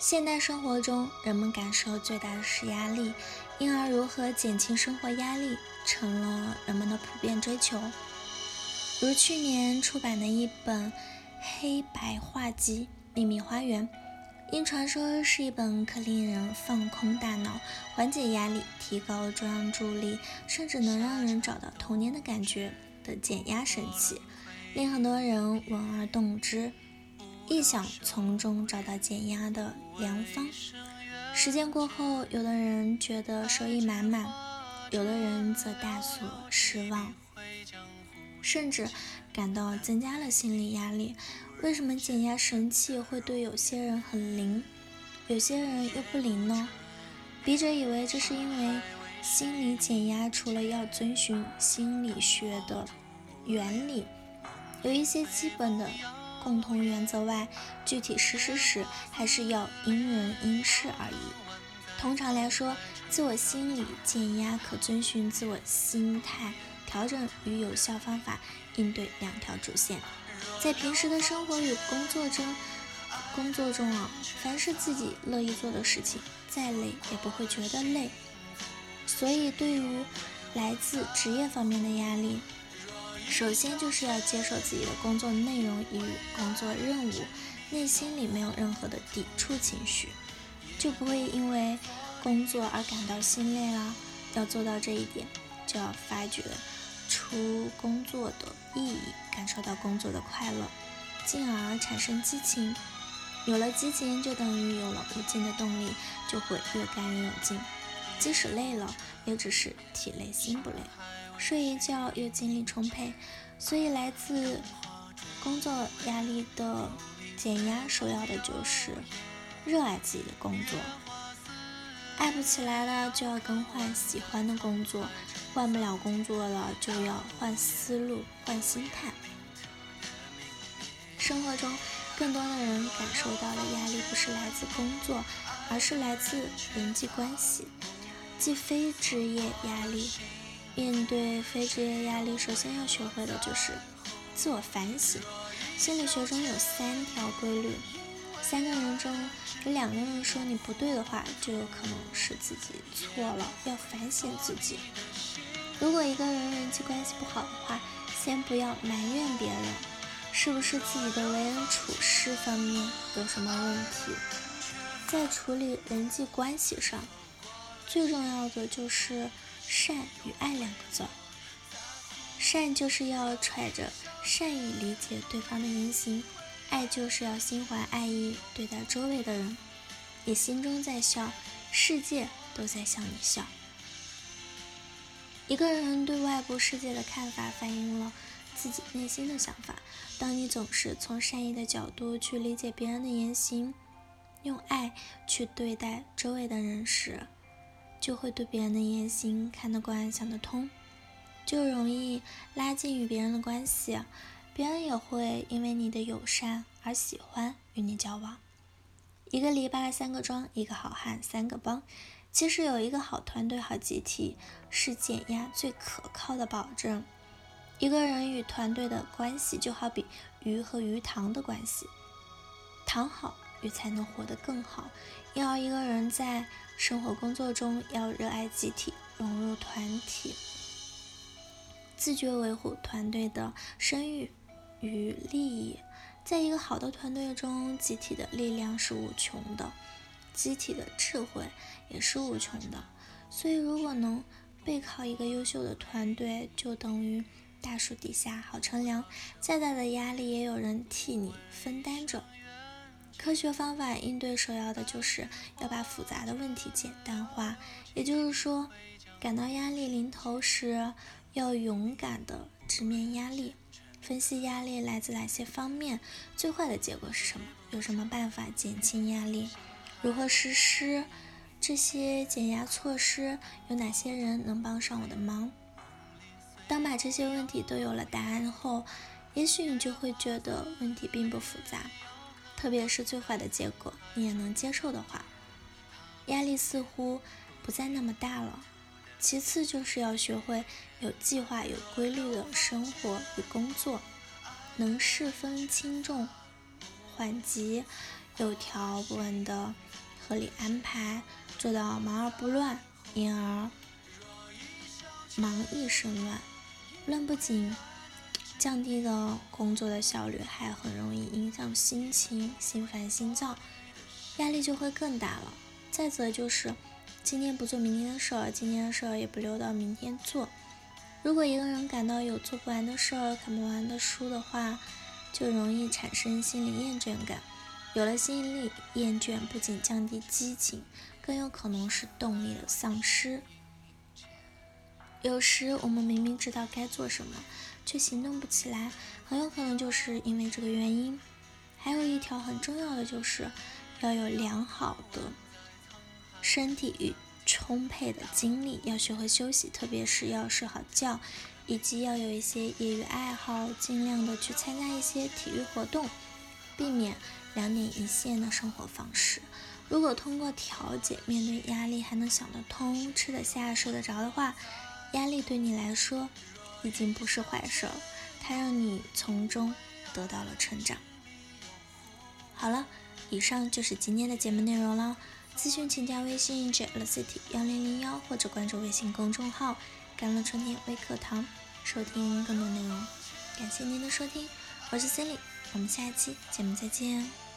现代生活中，人们感受最大的是压力，因而如何减轻生活压力成了人们的普遍追求。如去年出版的一本黑白画集《秘密花园》，因传说是一本可令人放空大脑、缓解压力、提高专注力，甚至能让人找到童年的感觉的减压神器，令很多人闻而动之，亦想从中找到减压的良方。实践过后，有的人觉得收益满满，有的人则大所失望。甚至感到增加了心理压力。为什么减压神器会对有些人很灵，有些人又不灵呢？笔者以为这是因为心理减压除了要遵循心理学的原理，有一些基本的共同原则外，具体实施时还是要因人因事而异。通常来说，自我心理减压可遵循自我心态。调整与有效方法应对两条主线，在平时的生活与工作中，工作中啊，凡是自己乐意做的事情，再累也不会觉得累。所以，对于来自职业方面的压力，首先就是要接受自己的工作内容与工作任务，内心里没有任何的抵触情绪，就不会因为工作而感到心累啦。要做到这一点，就要发掘。出工作的意义，感受到工作的快乐，进而产生激情。有了激情，就等于有了无尽的动力，就会越干越有劲。即使累了，也只是体累心不累，睡一觉又精力充沛。所以，来自工作压力的减压，首要的就是热爱自己的工作。爱不起来了，就要更换喜欢的工作。换不了工作了，就要换思路、换心态。生活中，更多的人感受到的压力不是来自工作，而是来自人际关系，即非职业压力。面对非职业压力，首先要学会的就是自我反省。心理学中有三条规律：三个人中有两个人说你不对的话，就有可能是自己错了，要反省自己。如果一个人人际关系不好的话，先不要埋怨别人，是不是自己的为人处事方面有什么问题？在处理人际关系上，最重要的就是善与爱两个字。善就是要揣着善意理解对方的言行，爱就是要心怀爱意对待周围的人。你心中在笑，世界都在向你笑。一个人对外部世界的看法，反映了自己内心的想法。当你总是从善意的角度去理解别人的言行，用爱去对待周围的人时，就会对别人的言行看得惯、想得通，就容易拉近与别人的关系。别人也会因为你的友善而喜欢与你交往。一个篱笆三个桩，一个好汉三个帮。其实有一个好团队、好集体是减压最可靠的保证。一个人与团队的关系就好比鱼和鱼塘的关系，塘好，鱼才能活得更好。因而，一个人在生活工作中要热爱集体，融入团体，自觉维护团队的声誉与利益。在一个好的团队中，集体的力量是无穷的。集体的智慧也是无穷的，所以如果能背靠一个优秀的团队，就等于大树底下好乘凉，再大的压力也有人替你分担着。科学方法应对首要的就是要把复杂的问题简单化，也就是说，感到压力临头时，要勇敢的直面压力，分析压力来自哪些方面，最坏的结果是什么，有什么办法减轻压力。如何实施这些减压措施？有哪些人能帮上我的忙？当把这些问题都有了答案后，也许你就会觉得问题并不复杂，特别是最坏的结果你也能接受的话，压力似乎不再那么大了。其次就是要学会有计划、有规律的生活与工作，能事分轻重缓急。有条不紊的合理安排，做到忙而不乱，因而忙亦生乱。乱不仅降低了工作的效率，还很容易影响心情，心烦心躁，压力就会更大了。再则就是今天不做明天的事儿，今天的事儿也不留到明天做。如果一个人感到有做不完的事儿、看不完的书的话，就容易产生心理厌倦感。有了心理厌倦，不仅降低激情，更有可能是动力的丧失。有时我们明明知道该做什么，却行动不起来，很有可能就是因为这个原因。还有一条很重要的就是，要有良好的身体与充沛的精力，要学会休息，特别是要睡好觉，以及要有一些业余爱好，尽量的去参加一些体育活动，避免两点一线的生活方式。如果通过调节，面对压力还能想得通、吃得下、睡得着的话。压力对你来说已经不是坏事了，它让你从中得到了成长。好了，以上就是今天的节目内容了。咨询请加微信 j l c t 幺零零幺，或者关注微信公众号“甘露春天微课堂”，收听更多内容。感谢您的收听，我是 Cindy，我们下一期节目再见。